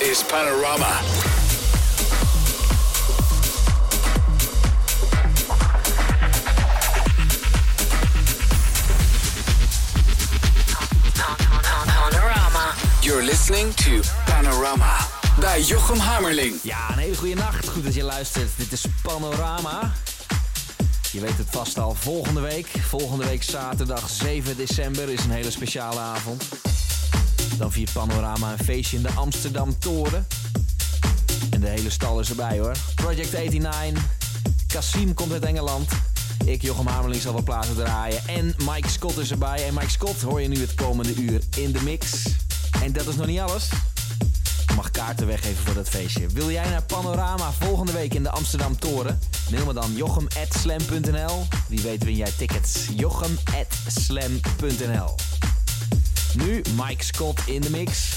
is Panorama. Panorama. You're listening to Panorama bij Jochem Hamerling. Ja, een hele goede nacht. Goed dat je luistert. Dit is Panorama. Je weet het vast al. Volgende week, volgende week zaterdag 7 december is een hele speciale avond. Dan viert Panorama een feestje in de Amsterdam Toren. En de hele stal is erbij hoor. Project 89, Kasim komt uit Engeland. Ik, Jochem Hamerling, zal wel platen draaien. En Mike Scott is erbij. En Mike Scott hoor je nu het komende uur in de mix. En dat is nog niet alles. Je mag kaarten weggeven voor dat feestje. Wil jij naar Panorama volgende week in de Amsterdam Toren? Mail me dan jochem.slam.nl. Wie weet win jij tickets. jochem.slam.nl Nu Mike Scott in de mix.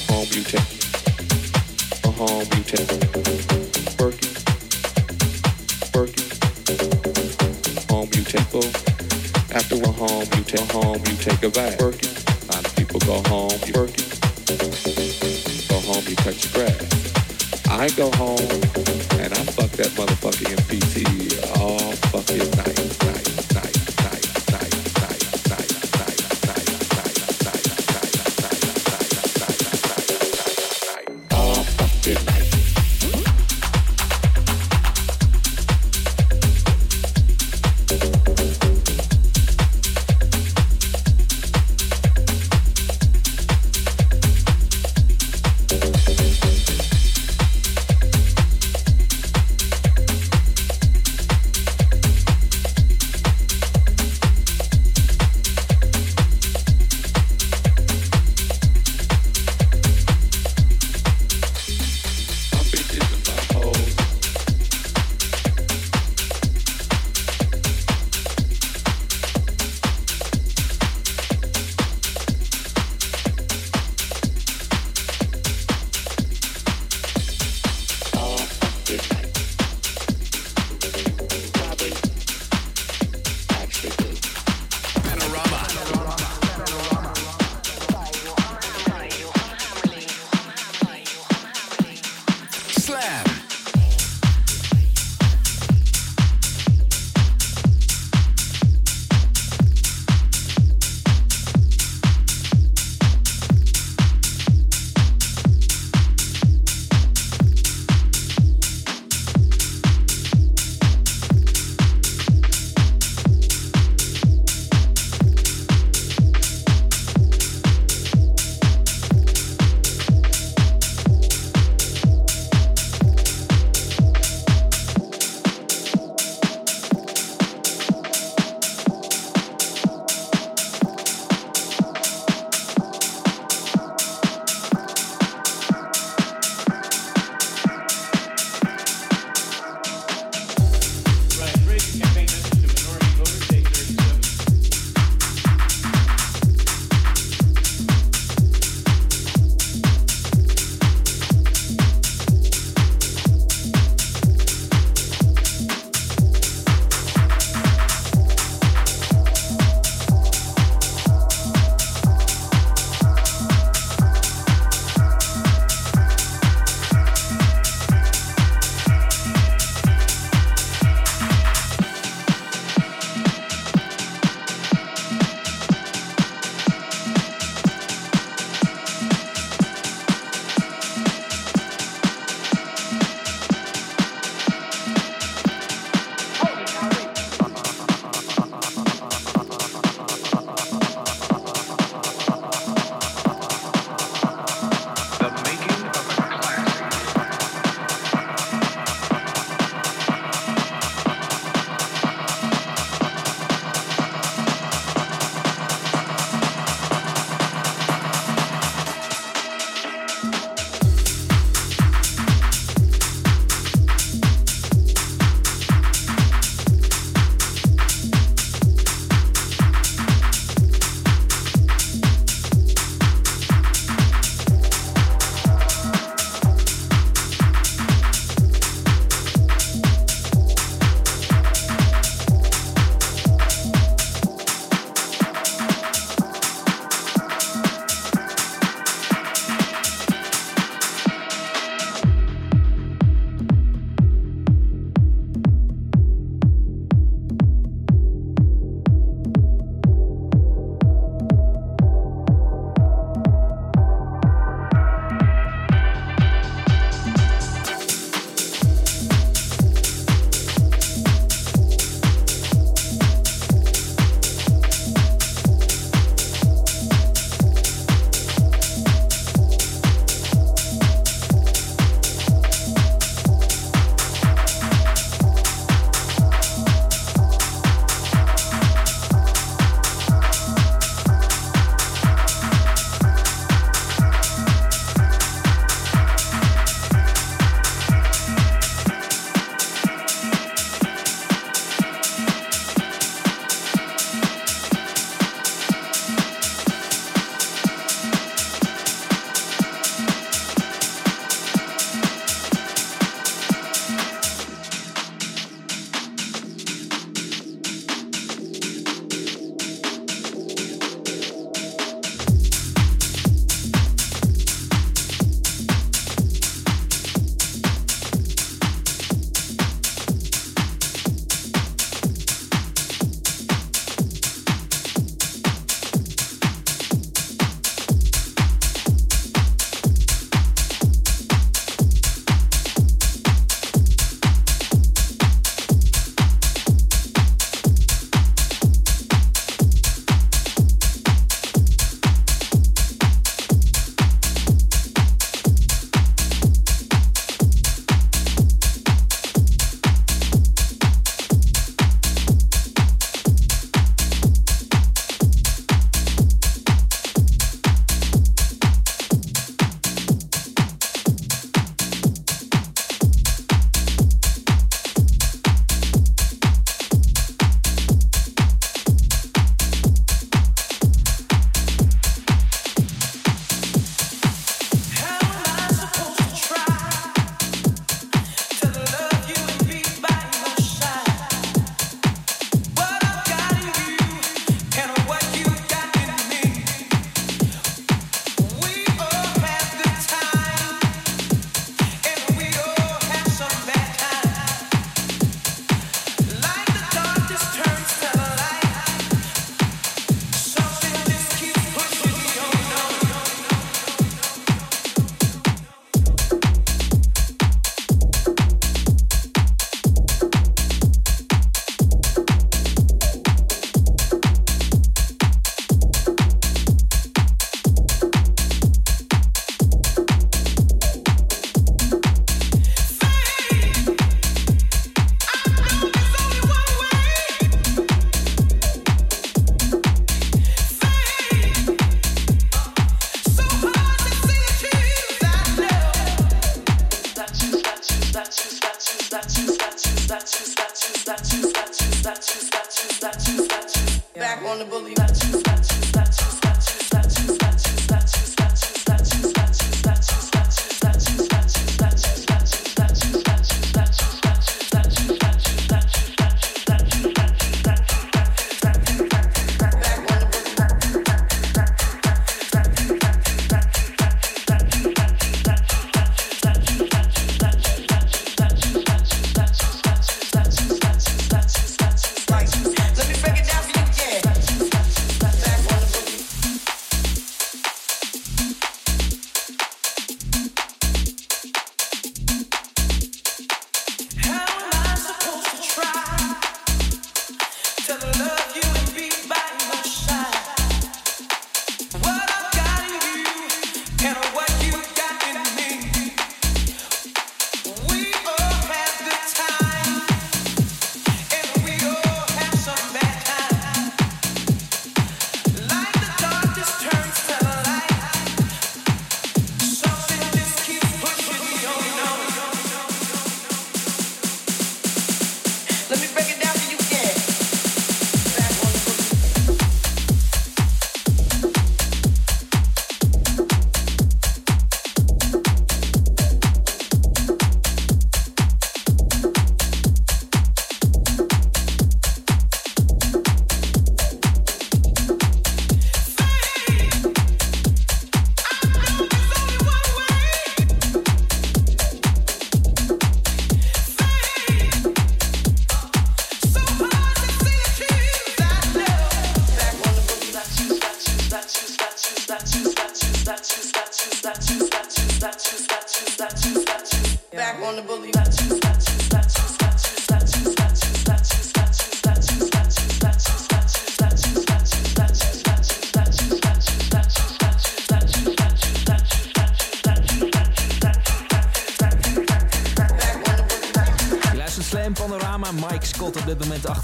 goodbye.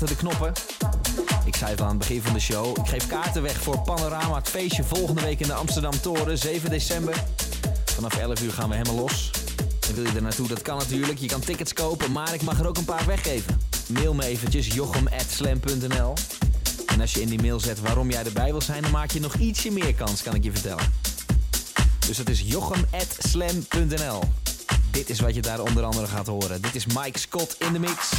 De knoppen. Ik zei het al aan het begin van de show. Ik geef kaarten weg voor Panorama, het feestje volgende week in de Amsterdam Toren, 7 december. Vanaf 11 uur gaan we helemaal los. En wil je er naartoe? Dat kan natuurlijk. Je kan tickets kopen, maar ik mag er ook een paar weggeven. Mail me eventjes jochem.slam.nl En als je in die mail zet waarom jij erbij wil zijn, dan maak je nog ietsje meer kans, kan ik je vertellen. Dus dat is jochem.slam.nl Dit is wat je daar onder andere gaat horen. Dit is Mike Scott in de mix.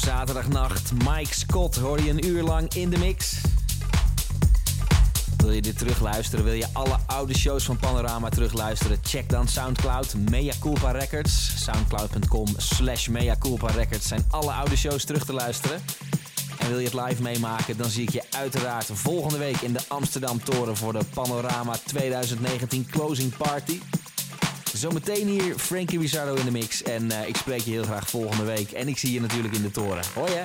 Zaterdagnacht. Mike Scott hoor je een uur lang in de mix. Wil je dit terugluisteren? Wil je alle oude shows van Panorama terugluisteren? Check dan Soundcloud, Mea Culpa Records. Soundcloud.com slash Mea Culpa Records zijn alle oude shows terug te luisteren. En wil je het live meemaken, dan zie ik je uiteraard volgende week in de Amsterdam Toren voor de Panorama 2019 Closing Party. Zometeen hier Frankie Rizzardo in de mix en uh, ik spreek je heel graag volgende week. En ik zie je natuurlijk in de toren. Hoi hè!